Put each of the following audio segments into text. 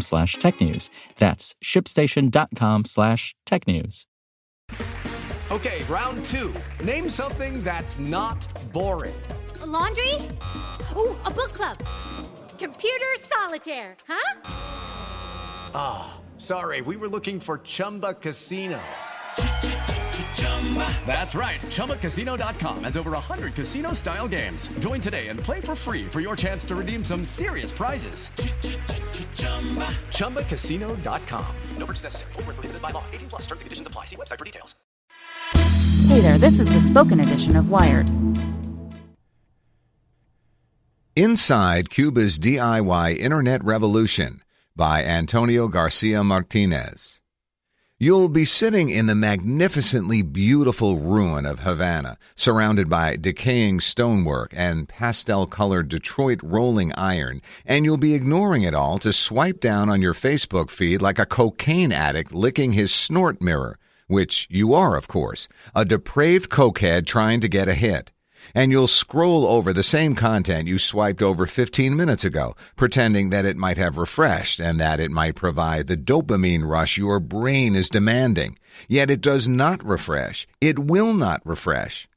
slash technews. That's shipstation.com slash tech news. Okay, round two. Name something that's not boring. A laundry? Ooh, a book club. Computer solitaire, huh? Ah, oh, sorry, we were looking for Chumba Casino. That's right. ChumbaCasino.com has over 100 casino style games. Join today and play for free for your chance to redeem some serious prizes. ChumbaCasino.com. No purchase necessary. Full prohibited by law. 18 plus terms and conditions apply. See website for details. Hey there, this is the spoken edition of Wired. Inside Cuba's DIY Internet Revolution by Antonio Garcia Martinez. You'll be sitting in the magnificently beautiful ruin of Havana, surrounded by decaying stonework and pastel colored Detroit rolling iron, and you'll be ignoring it all to swipe down on your Facebook feed like a cocaine addict licking his snort mirror, which you are, of course, a depraved cokehead trying to get a hit and you'll scroll over the same content you swiped over 15 minutes ago, pretending that it might have refreshed and that it might provide the dopamine rush your brain is demanding. Yet it does not refresh. It will not refresh.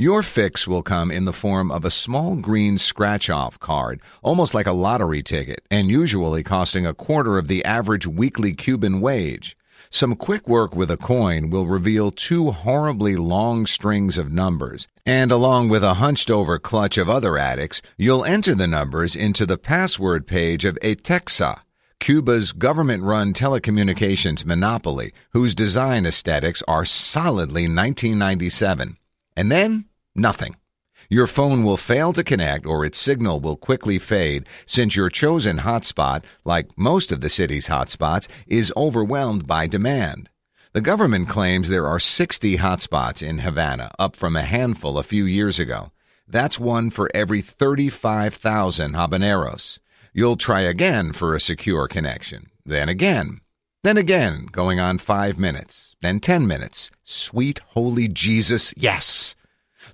Your fix will come in the form of a small green scratch off card, almost like a lottery ticket, and usually costing a quarter of the average weekly Cuban wage. Some quick work with a coin will reveal two horribly long strings of numbers, and along with a hunched over clutch of other addicts, you'll enter the numbers into the password page of ETECSA, Cuba's government run telecommunications monopoly, whose design aesthetics are solidly 1997. And then, nothing. Your phone will fail to connect or its signal will quickly fade since your chosen hotspot, like most of the city's hotspots, is overwhelmed by demand. The government claims there are 60 hotspots in Havana, up from a handful a few years ago. That's one for every 35,000 habaneros. You'll try again for a secure connection, then again, then again, going on five minutes, then 10 minutes. Sweet holy Jesus, yes!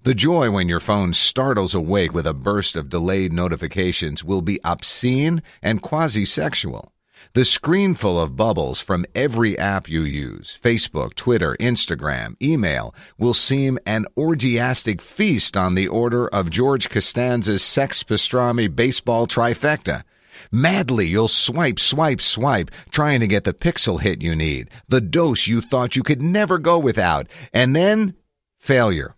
The joy when your phone startles awake with a burst of delayed notifications will be obscene and quasi sexual. The screen full of bubbles from every app you use Facebook, Twitter, Instagram, email will seem an orgiastic feast on the order of George Costanza's sex pastrami baseball trifecta. Madly, you'll swipe, swipe, swipe, trying to get the pixel hit you need, the dose you thought you could never go without, and then failure.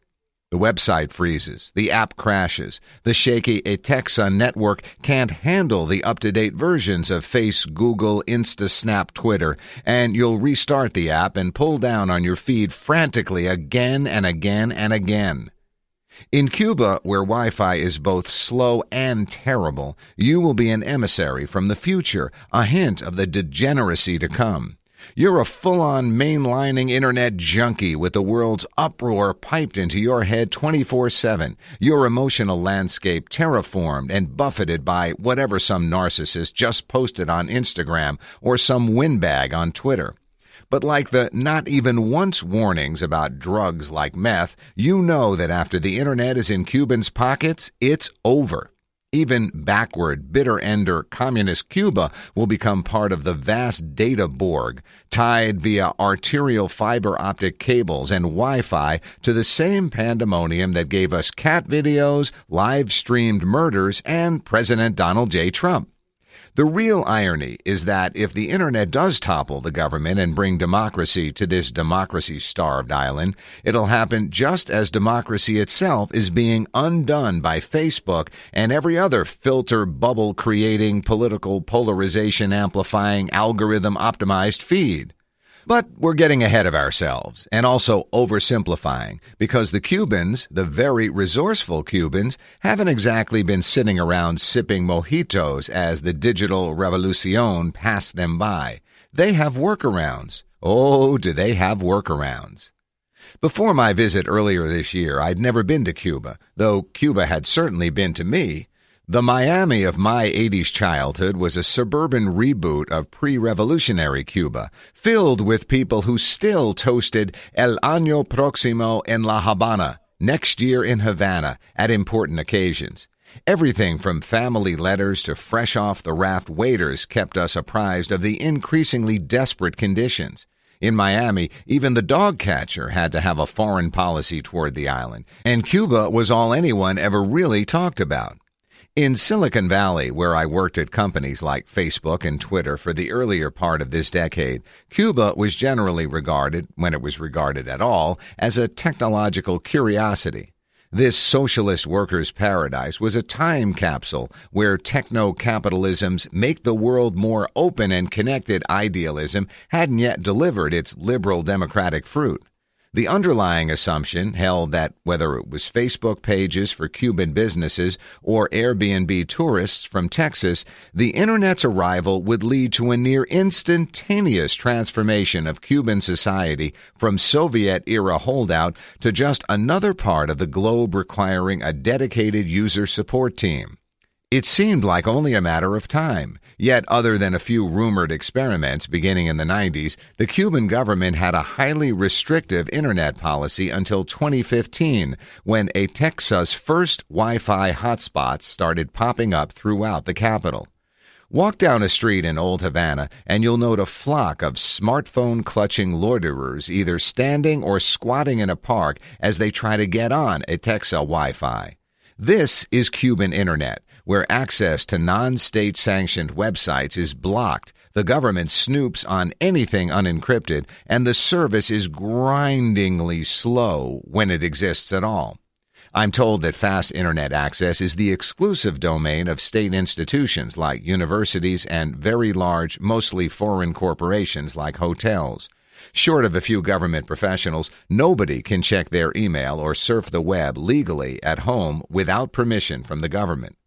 The website freezes, the app crashes, the shaky ETECSA network can't handle the up to date versions of Face, Google, Insta, Snap, Twitter, and you'll restart the app and pull down on your feed frantically again and again and again. In Cuba, where Wi Fi is both slow and terrible, you will be an emissary from the future, a hint of the degeneracy to come. You're a full on mainlining internet junkie with the world's uproar piped into your head 24 7. Your emotional landscape terraformed and buffeted by whatever some narcissist just posted on Instagram or some windbag on Twitter. But like the not even once warnings about drugs like meth, you know that after the internet is in Cubans' pockets, it's over. Even backward, bitter ender communist Cuba will become part of the vast data Borg, tied via arterial fiber optic cables and Wi Fi to the same pandemonium that gave us cat videos, live streamed murders, and President Donald J. Trump. The real irony is that if the internet does topple the government and bring democracy to this democracy starved island, it'll happen just as democracy itself is being undone by Facebook and every other filter bubble creating political polarization amplifying algorithm optimized feed. But we're getting ahead of ourselves and also oversimplifying because the Cubans, the very resourceful Cubans, haven't exactly been sitting around sipping mojitos as the digital revolution passed them by. They have workarounds. Oh, do they have workarounds? Before my visit earlier this year, I'd never been to Cuba, though Cuba had certainly been to me. The Miami of my 80s childhood was a suburban reboot of pre revolutionary Cuba, filled with people who still toasted El Año Próximo en La Habana, next year in Havana, at important occasions. Everything from family letters to fresh off the raft waiters kept us apprised of the increasingly desperate conditions. In Miami, even the dog catcher had to have a foreign policy toward the island, and Cuba was all anyone ever really talked about. In Silicon Valley, where I worked at companies like Facebook and Twitter for the earlier part of this decade, Cuba was generally regarded, when it was regarded at all, as a technological curiosity. This socialist workers' paradise was a time capsule where techno capitalism's make the world more open and connected idealism hadn't yet delivered its liberal democratic fruit. The underlying assumption held that whether it was Facebook pages for Cuban businesses or Airbnb tourists from Texas, the Internet's arrival would lead to a near instantaneous transformation of Cuban society from Soviet era holdout to just another part of the globe requiring a dedicated user support team. It seemed like only a matter of time. Yet, other than a few rumored experiments beginning in the 90s, the Cuban government had a highly restrictive internet policy until 2015, when ETECSA's first Wi Fi hotspots started popping up throughout the capital. Walk down a street in Old Havana, and you'll note a flock of smartphone clutching loiterers either standing or squatting in a park as they try to get on ETECSA Wi Fi. This is Cuban Internet where access to non state sanctioned websites is blocked, the government snoops on anything unencrypted, and the service is grindingly slow when it exists at all. I'm told that fast internet access is the exclusive domain of state institutions like universities and very large, mostly foreign corporations like hotels. Short of a few government professionals, nobody can check their email or surf the web legally at home without permission from the government.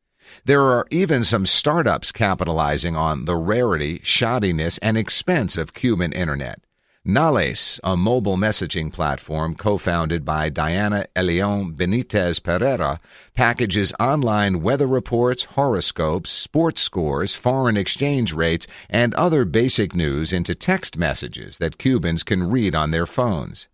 There are even some startups capitalizing on the rarity, shoddiness, and expense of Cuban internet. Knales, a mobile messaging platform co-founded by Diana Elion Benitez Pereira, packages online weather reports, horoscopes, sports scores, foreign exchange rates, and other basic news into text messages that Cubans can read on their phones.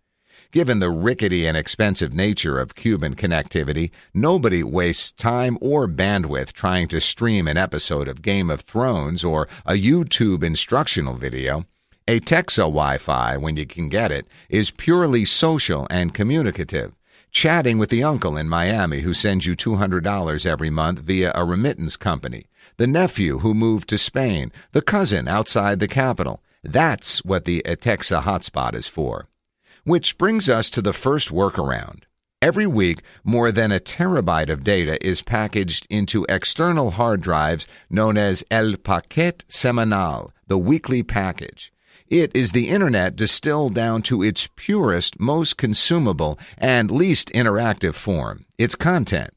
Given the rickety and expensive nature of Cuban connectivity, nobody wastes time or bandwidth trying to stream an episode of Game of Thrones or a YouTube instructional video. ETECSA Wi Fi, when you can get it, is purely social and communicative. Chatting with the uncle in Miami who sends you $200 every month via a remittance company, the nephew who moved to Spain, the cousin outside the capital. That's what the ETECSA hotspot is for. Which brings us to the first workaround. Every week, more than a terabyte of data is packaged into external hard drives known as El Paquete Semanal, the weekly package. It is the Internet distilled down to its purest, most consumable, and least interactive form, its content.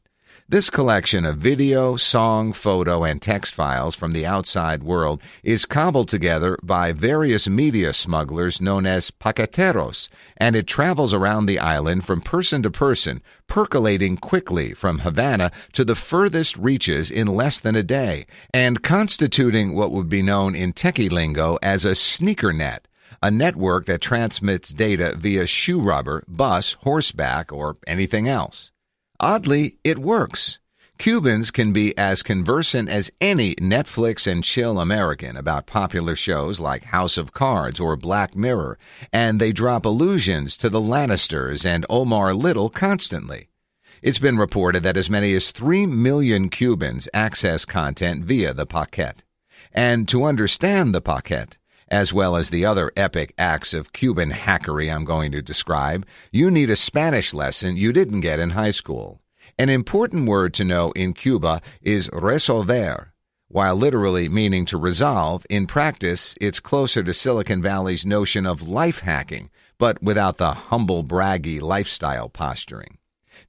This collection of video, song, photo, and text files from the outside world is cobbled together by various media smugglers known as paqueteros, and it travels around the island from person to person, percolating quickly from Havana to the furthest reaches in less than a day, and constituting what would be known in techie lingo as a sneaker net a network that transmits data via shoe rubber, bus, horseback, or anything else. Oddly, it works. Cubans can be as conversant as any Netflix and chill American about popular shows like House of Cards or Black Mirror, and they drop allusions to the Lannisters and Omar Little constantly. It's been reported that as many as 3 million Cubans access content via the Paquete. And to understand the Paquete, as well as the other epic acts of Cuban hackery I'm going to describe, you need a Spanish lesson you didn't get in high school. An important word to know in Cuba is resolver. While literally meaning to resolve, in practice, it's closer to Silicon Valley's notion of life hacking, but without the humble braggy lifestyle posturing.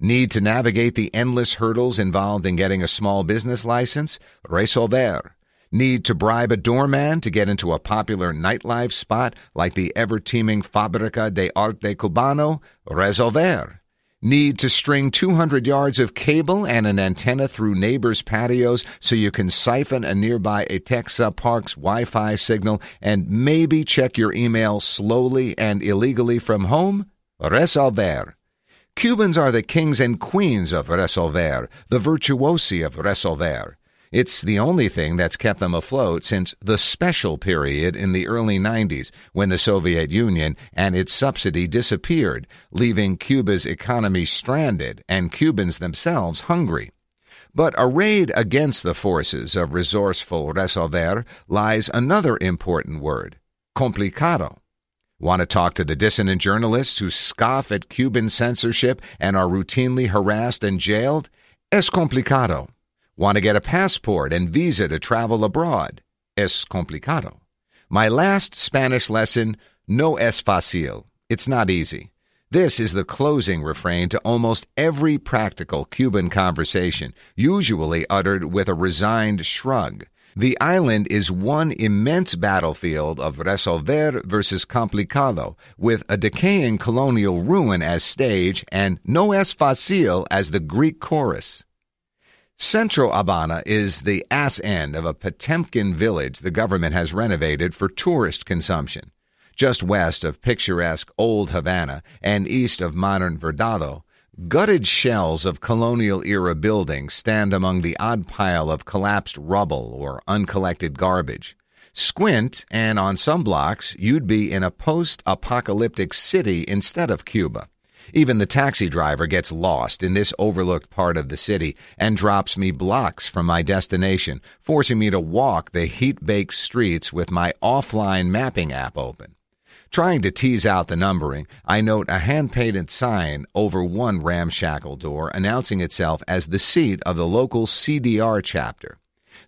Need to navigate the endless hurdles involved in getting a small business license? Resolver. Need to bribe a doorman to get into a popular nightlife spot like the ever teeming Fabrica de Arte Cubano? Resolver. Need to string 200 yards of cable and an antenna through neighbors' patios so you can siphon a nearby ETECSA Park's Wi Fi signal and maybe check your email slowly and illegally from home? Resolver. Cubans are the kings and queens of Resolver, the virtuosi of Resolver. It's the only thing that's kept them afloat since the special period in the early 90s when the Soviet Union and its subsidy disappeared, leaving Cuba's economy stranded and Cubans themselves hungry. But arrayed against the forces of resourceful Resolver lies another important word, complicado. Want to talk to the dissident journalists who scoff at Cuban censorship and are routinely harassed and jailed? Es complicado. Want to get a passport and visa to travel abroad? Es complicado. My last Spanish lesson, no es fácil. It's not easy. This is the closing refrain to almost every practical Cuban conversation, usually uttered with a resigned shrug. The island is one immense battlefield of resolver versus complicado, with a decaying colonial ruin as stage and no es fácil as the Greek chorus. Central Habana is the ass end of a Potemkin village the government has renovated for tourist consumption. Just west of picturesque Old Havana and east of modern Vedado, gutted shells of colonial era buildings stand among the odd pile of collapsed rubble or uncollected garbage. Squint, and on some blocks, you'd be in a post apocalyptic city instead of Cuba. Even the taxi driver gets lost in this overlooked part of the city and drops me blocks from my destination, forcing me to walk the heat baked streets with my offline mapping app open. Trying to tease out the numbering, I note a hand painted sign over one ramshackle door announcing itself as the seat of the local CDR chapter.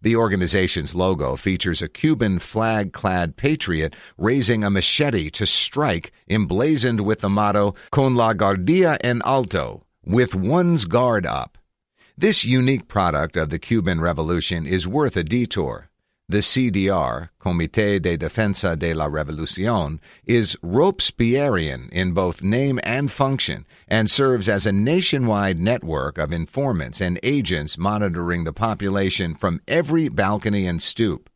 The organization's logo features a Cuban flag clad patriot raising a machete to strike, emblazoned with the motto, Con la guardia en alto, with one's guard up. This unique product of the Cuban Revolution is worth a detour. The CDR, Comité de Defensa de la Revolución, is Robespierrean in both name and function and serves as a nationwide network of informants and agents monitoring the population from every balcony and stoop.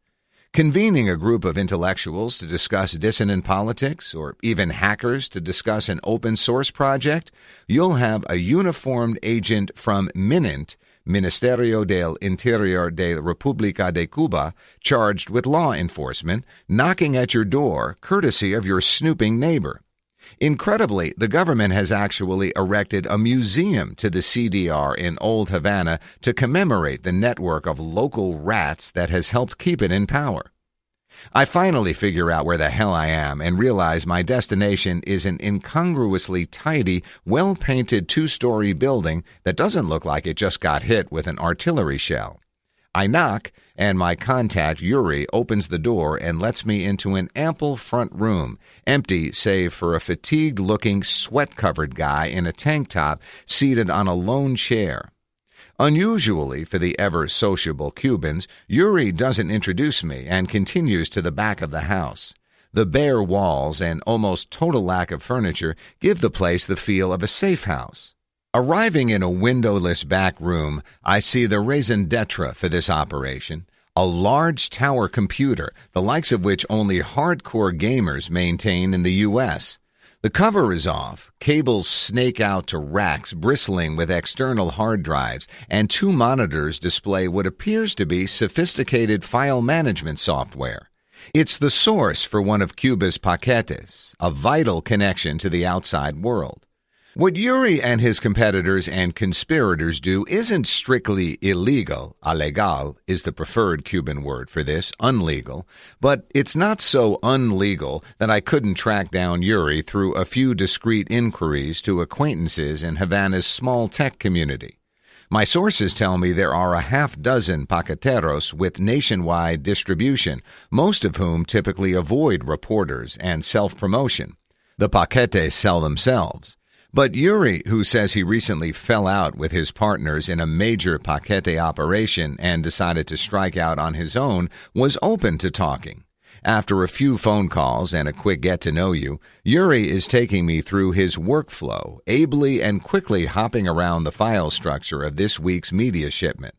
Convening a group of intellectuals to discuss dissonant politics, or even hackers to discuss an open source project, you'll have a uniformed agent from Minint Ministerio del Interior de República de Cuba, charged with law enforcement, knocking at your door courtesy of your snooping neighbor. Incredibly, the government has actually erected a museum to the CDR in Old Havana to commemorate the network of local rats that has helped keep it in power. I finally figure out where the hell I am and realize my destination is an incongruously tidy, well painted two story building that doesn't look like it just got hit with an artillery shell. I knock, and my contact, Yuri, opens the door and lets me into an ample front room, empty save for a fatigued looking, sweat covered guy in a tank top seated on a lone chair. Unusually for the ever sociable Cubans, Yuri doesn't introduce me and continues to the back of the house. The bare walls and almost total lack of furniture give the place the feel of a safe house. Arriving in a windowless back room, I see the raison d'etre for this operation a large tower computer, the likes of which only hardcore gamers maintain in the U.S. The cover is off, cables snake out to racks bristling with external hard drives, and two monitors display what appears to be sophisticated file management software. It's the source for one of Cuba's paquetes, a vital connection to the outside world. What Yuri and his competitors and conspirators do isn't strictly illegal. Alegal is the preferred Cuban word for this, unlegal. But it's not so unlegal that I couldn't track down Yuri through a few discreet inquiries to acquaintances in Havana's small tech community. My sources tell me there are a half dozen paqueteros with nationwide distribution, most of whom typically avoid reporters and self promotion. The paquetes sell themselves. But Yuri, who says he recently fell out with his partners in a major paquete operation and decided to strike out on his own, was open to talking. After a few phone calls and a quick get to know you, Yuri is taking me through his workflow, ably and quickly hopping around the file structure of this week's media shipment.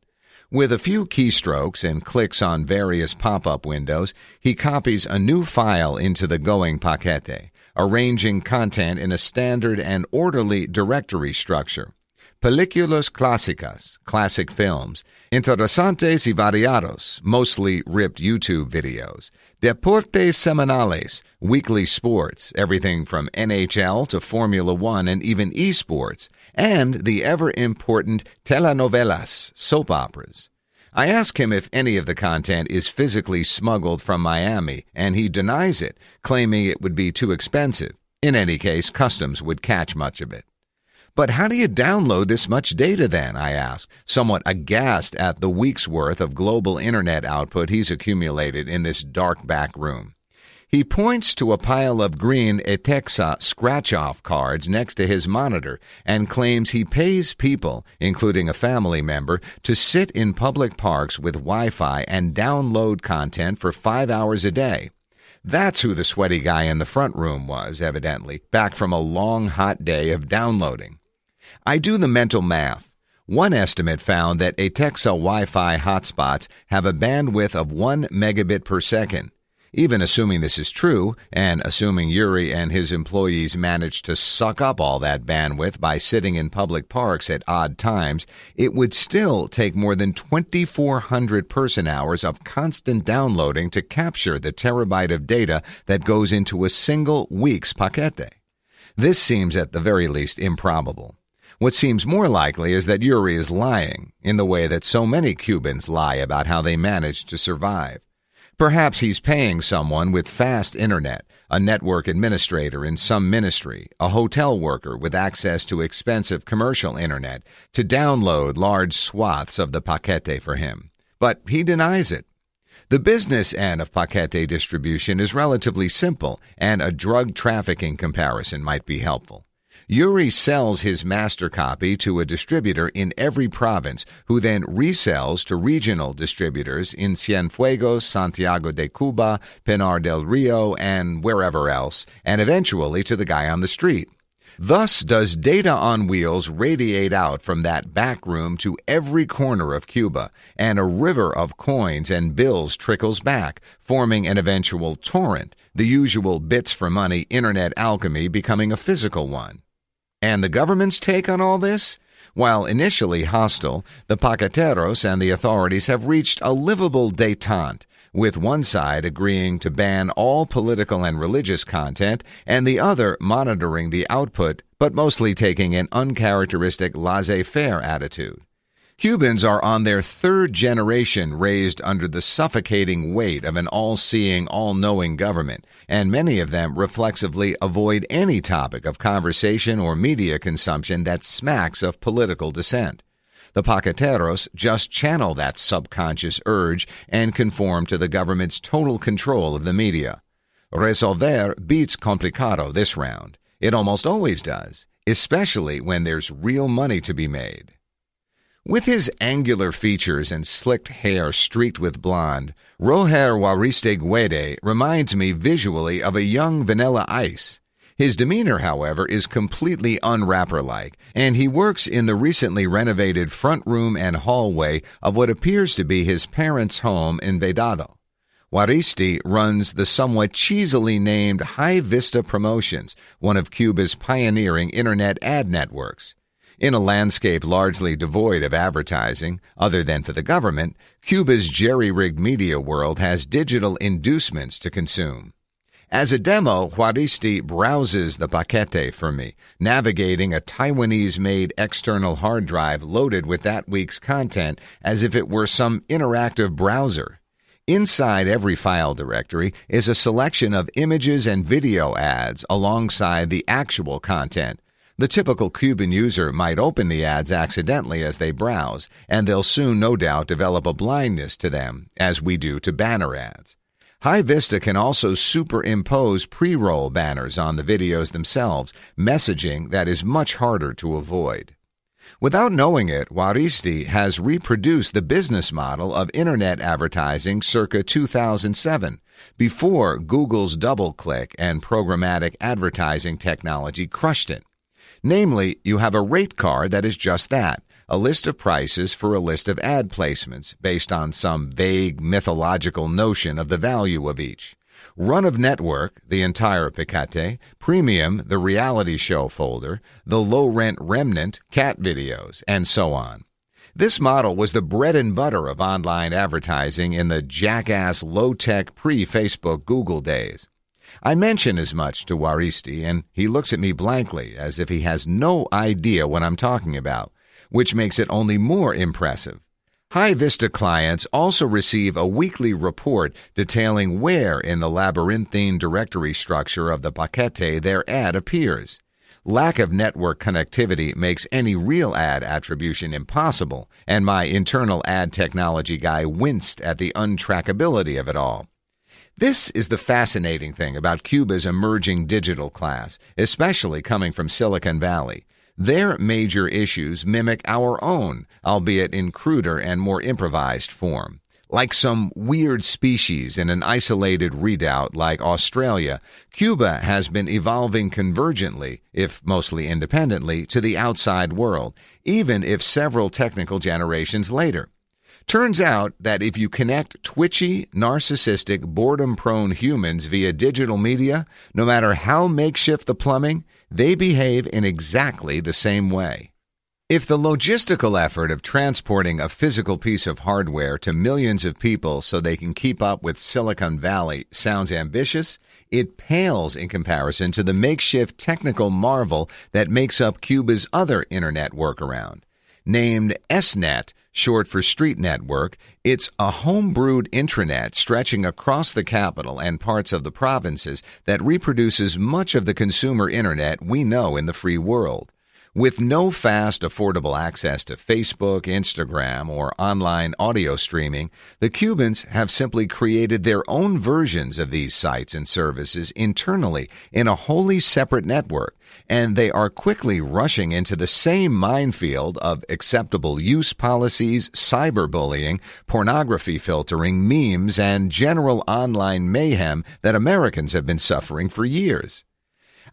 With a few keystrokes and clicks on various pop up windows, he copies a new file into the going paquete, arranging content in a standard and orderly directory structure. Películas clásicas, classic films, interesantes y variados, mostly ripped YouTube videos, deportes semanales, weekly sports, everything from NHL to Formula One and even esports, and the ever important telenovelas, soap operas. I ask him if any of the content is physically smuggled from Miami, and he denies it, claiming it would be too expensive. In any case, customs would catch much of it. But how do you download this much data then? I ask, somewhat aghast at the week's worth of global internet output he's accumulated in this dark back room. He points to a pile of green ETECSA scratch off cards next to his monitor and claims he pays people, including a family member, to sit in public parks with Wi Fi and download content for five hours a day. That's who the sweaty guy in the front room was, evidently, back from a long, hot day of downloading. I do the mental math. One estimate found that ETECSA Wi Fi hotspots have a bandwidth of 1 megabit per second. Even assuming this is true, and assuming Yuri and his employees managed to suck up all that bandwidth by sitting in public parks at odd times, it would still take more than 2,400 person hours of constant downloading to capture the terabyte of data that goes into a single week's paquete. This seems at the very least improbable. What seems more likely is that Yuri is lying, in the way that so many Cubans lie about how they manage to survive. Perhaps he's paying someone with fast internet, a network administrator in some ministry, a hotel worker with access to expensive commercial internet, to download large swaths of the paquete for him. But he denies it. The business end of paquete distribution is relatively simple, and a drug trafficking comparison might be helpful. Yuri sells his master copy to a distributor in every province, who then resells to regional distributors in Cienfuegos, Santiago de Cuba, Pinar del Rio, and wherever else, and eventually to the guy on the street. Thus does data on wheels radiate out from that back room to every corner of Cuba, and a river of coins and bills trickles back, forming an eventual torrent, the usual bits for money internet alchemy becoming a physical one. And the government's take on all this? While initially hostile, the paqueteros and the authorities have reached a livable detente, with one side agreeing to ban all political and religious content, and the other monitoring the output, but mostly taking an uncharacteristic laissez faire attitude. Cubans are on their third generation raised under the suffocating weight of an all seeing, all knowing government, and many of them reflexively avoid any topic of conversation or media consumption that smacks of political dissent. The paqueteros just channel that subconscious urge and conform to the government's total control of the media. Resolver beats complicado this round. It almost always does, especially when there's real money to be made. With his angular features and slicked hair streaked with blonde, Roger Guede reminds me visually of a young Vanilla Ice. His demeanor, however, is completely unrapper like, and he works in the recently renovated front room and hallway of what appears to be his parents' home in Vedado. Juaristi runs the somewhat cheesily named High Vista Promotions, one of Cuba's pioneering internet ad networks. In a landscape largely devoid of advertising, other than for the government, Cuba's jerry rigged media world has digital inducements to consume. As a demo, Juaristi browses the paquete for me, navigating a Taiwanese made external hard drive loaded with that week's content as if it were some interactive browser. Inside every file directory is a selection of images and video ads alongside the actual content The typical Cuban user might open the ads accidentally as they browse, and they'll soon no doubt develop a blindness to them, as we do to banner ads. High Vista can also superimpose pre-roll banners on the videos themselves, messaging that is much harder to avoid. Without knowing it, Juaristi has reproduced the business model of internet advertising circa 2007, before Google's DoubleClick and programmatic advertising technology crushed it. Namely, you have a rate card that is just that a list of prices for a list of ad placements based on some vague mythological notion of the value of each. Run of network, the entire paquete, premium, the reality show folder, the low rent remnant, cat videos, and so on. This model was the bread and butter of online advertising in the jackass low tech pre Facebook Google days. I mention as much to Juaristi, and he looks at me blankly as if he has no idea what I'm talking about, which makes it only more impressive. High Vista clients also receive a weekly report detailing where in the labyrinthine directory structure of the paquete their ad appears. Lack of network connectivity makes any real ad attribution impossible, and my internal ad technology guy winced at the untrackability of it all. This is the fascinating thing about Cuba's emerging digital class, especially coming from Silicon Valley. Their major issues mimic our own, albeit in cruder and more improvised form. Like some weird species in an isolated redoubt like Australia, Cuba has been evolving convergently, if mostly independently, to the outside world, even if several technical generations later. Turns out that if you connect twitchy, narcissistic, boredom prone humans via digital media, no matter how makeshift the plumbing, they behave in exactly the same way. If the logistical effort of transporting a physical piece of hardware to millions of people so they can keep up with Silicon Valley sounds ambitious, it pales in comparison to the makeshift technical marvel that makes up Cuba's other internet workaround. Named SNET, short for Street Network, it's a homebrewed intranet stretching across the capital and parts of the provinces that reproduces much of the consumer internet we know in the free world. With no fast, affordable access to Facebook, Instagram, or online audio streaming, the Cubans have simply created their own versions of these sites and services internally in a wholly separate network, and they are quickly rushing into the same minefield of acceptable use policies, cyberbullying, pornography filtering, memes, and general online mayhem that Americans have been suffering for years.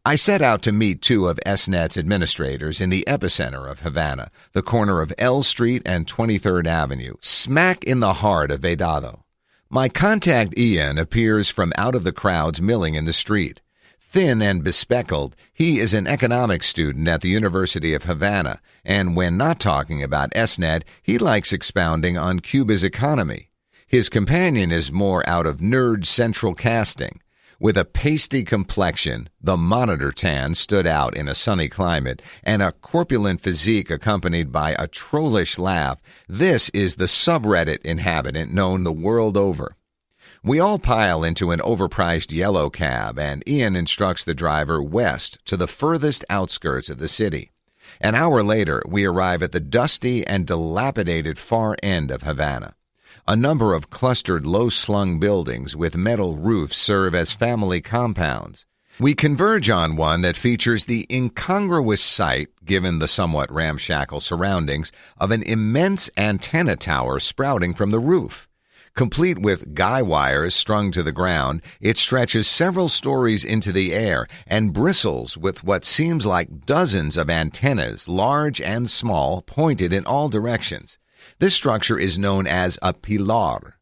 I set out to meet two of SNET's administrators in the epicenter of Havana, the corner of L Street and 23rd Avenue, smack in the heart of Vedado. My contact Ian appears from out of the crowds milling in the street. Thin and bespectacled, he is an economics student at the University of Havana, and when not talking about SNET, he likes expounding on Cuba's economy. His companion is more out of nerd central casting. With a pasty complexion, the monitor tan stood out in a sunny climate, and a corpulent physique accompanied by a trollish laugh, this is the subreddit inhabitant known the world over. We all pile into an overpriced yellow cab, and Ian instructs the driver west to the furthest outskirts of the city. An hour later, we arrive at the dusty and dilapidated far end of Havana. A number of clustered low slung buildings with metal roofs serve as family compounds. We converge on one that features the incongruous sight, given the somewhat ramshackle surroundings, of an immense antenna tower sprouting from the roof. Complete with guy wires strung to the ground, it stretches several stories into the air and bristles with what seems like dozens of antennas, large and small, pointed in all directions. This structure is known as a pilar.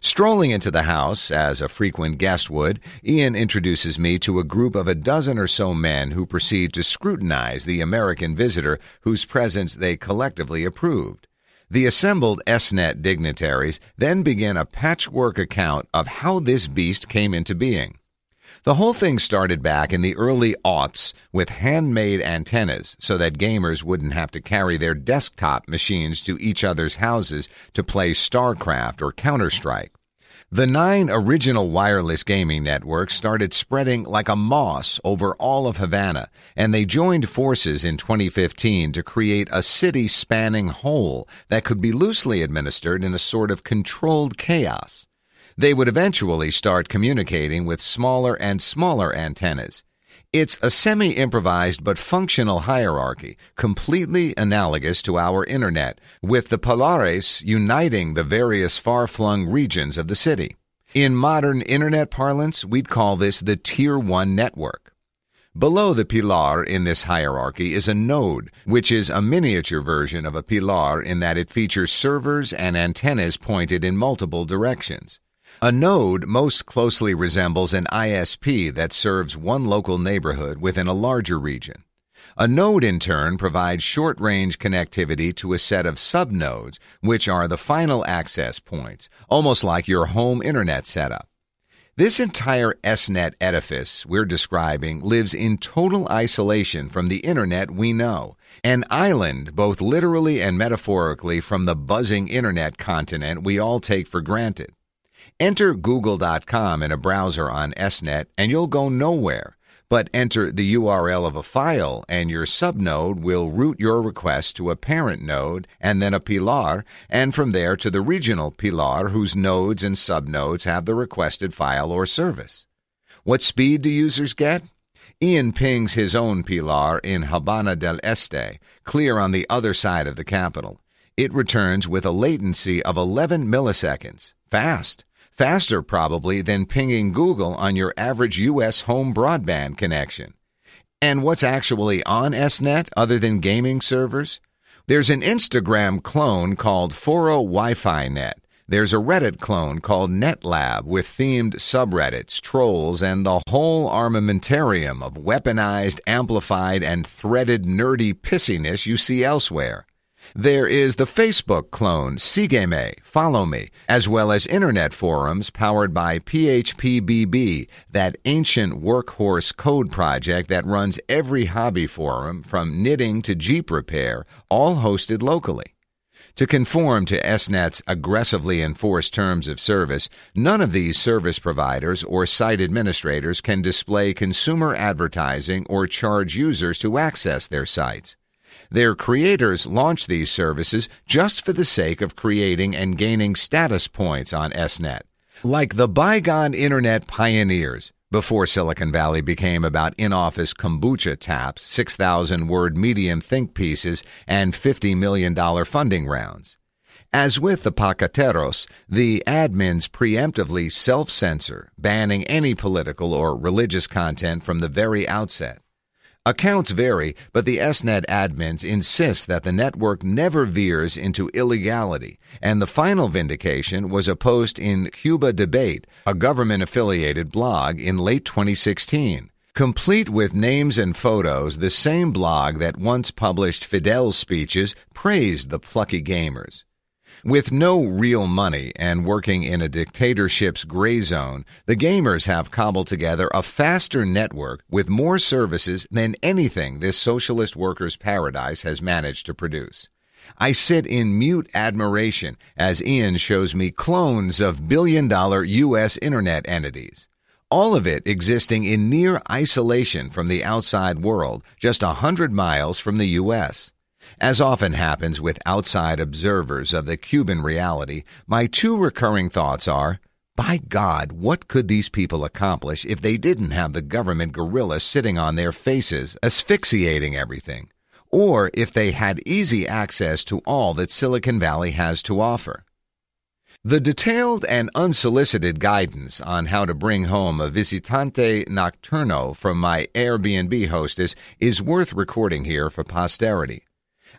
Strolling into the house, as a frequent guest would, Ian introduces me to a group of a dozen or so men who proceed to scrutinize the American visitor whose presence they collectively approved. The assembled SNET dignitaries then begin a patchwork account of how this beast came into being. The whole thing started back in the early aughts with handmade antennas so that gamers wouldn't have to carry their desktop machines to each other's houses to play StarCraft or Counter Strike. The nine original wireless gaming networks started spreading like a moss over all of Havana, and they joined forces in 2015 to create a city spanning whole that could be loosely administered in a sort of controlled chaos. They would eventually start communicating with smaller and smaller antennas. It's a semi improvised but functional hierarchy, completely analogous to our internet, with the pilares uniting the various far flung regions of the city. In modern internet parlance, we'd call this the Tier 1 network. Below the pilar in this hierarchy is a node, which is a miniature version of a pilar in that it features servers and antennas pointed in multiple directions. A node most closely resembles an ISP that serves one local neighborhood within a larger region. A node, in turn, provides short range connectivity to a set of subnodes, which are the final access points, almost like your home internet setup. This entire SNET edifice we're describing lives in total isolation from the internet we know, an island both literally and metaphorically from the buzzing internet continent we all take for granted. Enter google.com in a browser on SNET and you'll go nowhere. But enter the URL of a file and your subnode will route your request to a parent node and then a pilar, and from there to the regional pilar whose nodes and subnodes have the requested file or service. What speed do users get? Ian pings his own pilar in Habana del Este, clear on the other side of the capital. It returns with a latency of 11 milliseconds. Fast faster probably than pinging Google on your average U.S. home broadband connection. And what's actually on SNET other than gaming servers? There's an Instagram clone called Foro Wi-Fi Net. There's a Reddit clone called NetLab with themed subreddits, trolls, and the whole armamentarium of weaponized, amplified, and threaded nerdy pissiness you see elsewhere. There is the Facebook clone, Sigame, Follow Me, as well as internet forums powered by PHPBB, that ancient workhorse code project that runs every hobby forum from knitting to Jeep repair, all hosted locally. To conform to SNET's aggressively enforced terms of service, none of these service providers or site administrators can display consumer advertising or charge users to access their sites. Their creators launch these services just for the sake of creating and gaining status points on SNET. Like the bygone internet pioneers, before Silicon Valley became about in office kombucha taps, 6,000 word medium think pieces, and $50 million funding rounds. As with the paqueteros, the admins preemptively self censor, banning any political or religious content from the very outset. Accounts vary, but the SNET admins insist that the network never veers into illegality, and the final vindication was a post in Cuba Debate, a government affiliated blog, in late 2016. Complete with names and photos, the same blog that once published Fidel's speeches praised the plucky gamers. With no real money and working in a dictatorship's gray zone, the gamers have cobbled together a faster network with more services than anything this socialist workers' paradise has managed to produce. I sit in mute admiration as Ian shows me clones of billion dollar U.S. internet entities. All of it existing in near isolation from the outside world, just a hundred miles from the U.S. As often happens with outside observers of the Cuban reality, my two recurring thoughts are by God, what could these people accomplish if they didn't have the government gorilla sitting on their faces, asphyxiating everything? Or if they had easy access to all that Silicon Valley has to offer? The detailed and unsolicited guidance on how to bring home a visitante nocturno from my Airbnb hostess is worth recording here for posterity.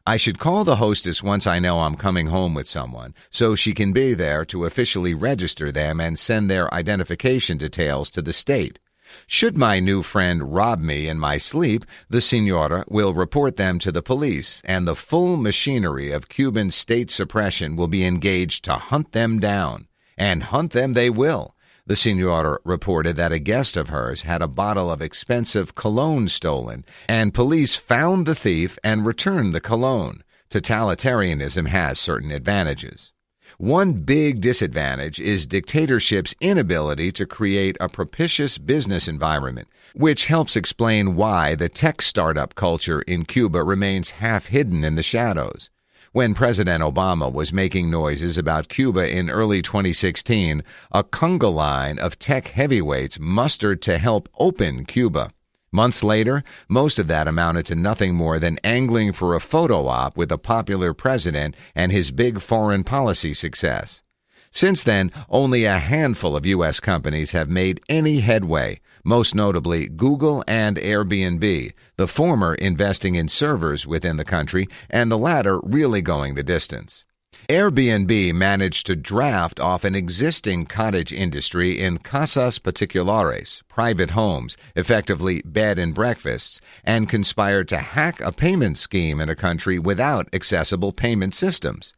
I should call the hostess once I know I'm coming home with someone, so she can be there to officially register them and send their identification details to the state. Should my new friend rob me in my sleep, the senora will report them to the police, and the full machinery of Cuban state suppression will be engaged to hunt them down. And hunt them they will. The senora reported that a guest of hers had a bottle of expensive cologne stolen, and police found the thief and returned the cologne. Totalitarianism has certain advantages. One big disadvantage is dictatorship's inability to create a propitious business environment, which helps explain why the tech startup culture in Cuba remains half hidden in the shadows. When President Obama was making noises about Cuba in early 2016, a conga line of tech heavyweights mustered to help open Cuba. Months later, most of that amounted to nothing more than angling for a photo op with a popular president and his big foreign policy success. Since then, only a handful of U.S. companies have made any headway, most notably Google and Airbnb, the former investing in servers within the country and the latter really going the distance. Airbnb managed to draft off an existing cottage industry in casas particulares, private homes, effectively bed and breakfasts, and conspired to hack a payment scheme in a country without accessible payment systems.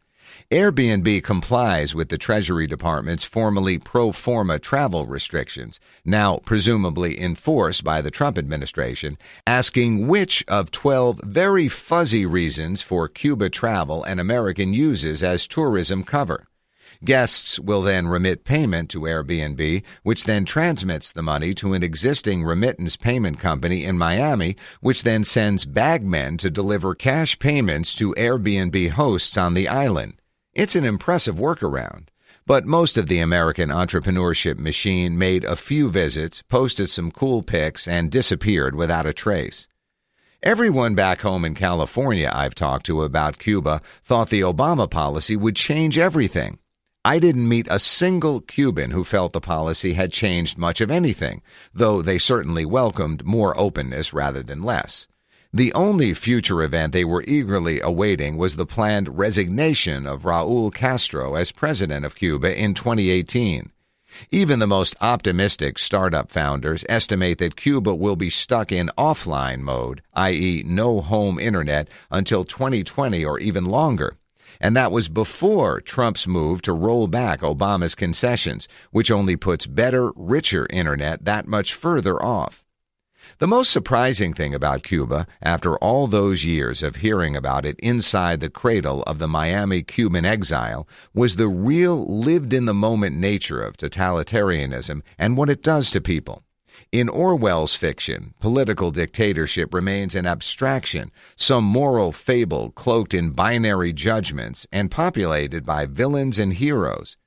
Airbnb complies with the Treasury Department's formerly pro forma travel restrictions, now presumably enforced by the Trump administration, asking which of 12 very fuzzy reasons for Cuba travel an American uses as tourism cover. Guests will then remit payment to Airbnb, which then transmits the money to an existing remittance payment company in Miami, which then sends bagmen to deliver cash payments to Airbnb hosts on the island. It's an impressive workaround. But most of the American entrepreneurship machine made a few visits, posted some cool pics, and disappeared without a trace. Everyone back home in California I've talked to about Cuba thought the Obama policy would change everything. I didn't meet a single Cuban who felt the policy had changed much of anything, though they certainly welcomed more openness rather than less. The only future event they were eagerly awaiting was the planned resignation of Raul Castro as president of Cuba in 2018. Even the most optimistic startup founders estimate that Cuba will be stuck in offline mode, i.e., no home internet, until 2020 or even longer. And that was before Trump's move to roll back Obama's concessions, which only puts better, richer internet that much further off. The most surprising thing about Cuba, after all those years of hearing about it inside the cradle of the Miami Cuban exile, was the real lived in the moment nature of totalitarianism and what it does to people. In Orwell's fiction, political dictatorship remains an abstraction, some moral fable cloaked in binary judgments and populated by villains and heroes.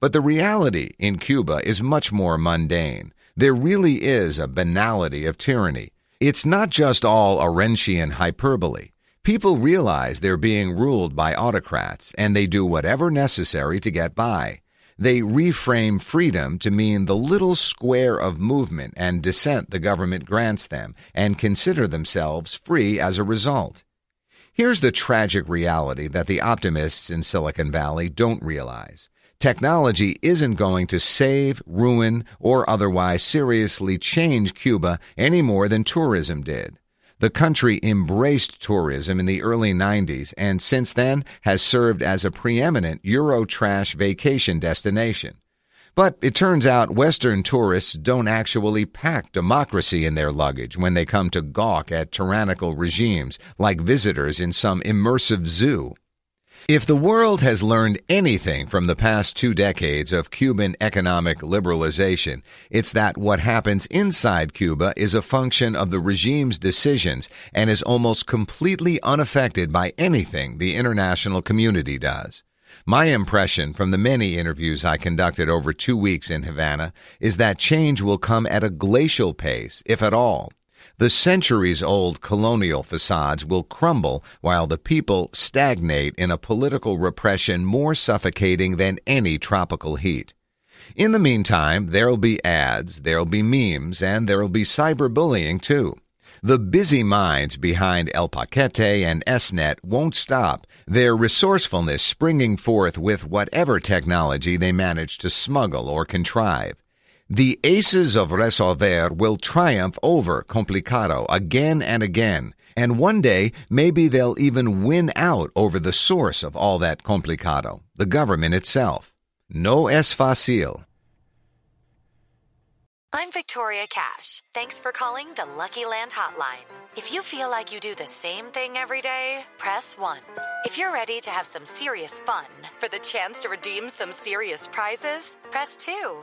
But the reality in Cuba is much more mundane. There really is a banality of tyranny. It's not just all Arendtian hyperbole. People realize they're being ruled by autocrats, and they do whatever necessary to get by. They reframe freedom to mean the little square of movement and dissent the government grants them, and consider themselves free as a result. Here's the tragic reality that the optimists in Silicon Valley don't realize. Technology isn't going to save, ruin, or otherwise seriously change Cuba any more than tourism did. The country embraced tourism in the early 90s and since then has served as a preeminent Eurotrash vacation destination. But it turns out Western tourists don't actually pack democracy in their luggage when they come to gawk at tyrannical regimes like visitors in some immersive zoo. If the world has learned anything from the past two decades of Cuban economic liberalization, it's that what happens inside Cuba is a function of the regime's decisions and is almost completely unaffected by anything the international community does. My impression from the many interviews I conducted over two weeks in Havana is that change will come at a glacial pace, if at all. The centuries old colonial facades will crumble while the people stagnate in a political repression more suffocating than any tropical heat. In the meantime, there'll be ads, there'll be memes, and there'll be cyberbullying too. The busy minds behind El Paquete and SNet won't stop, their resourcefulness springing forth with whatever technology they manage to smuggle or contrive. The aces of Resolver will triumph over Complicado again and again, and one day maybe they'll even win out over the source of all that Complicado, the government itself. No es fácil. I'm Victoria Cash. Thanks for calling the Lucky Land Hotline. If you feel like you do the same thing every day, press 1. If you're ready to have some serious fun for the chance to redeem some serious prizes, press 2.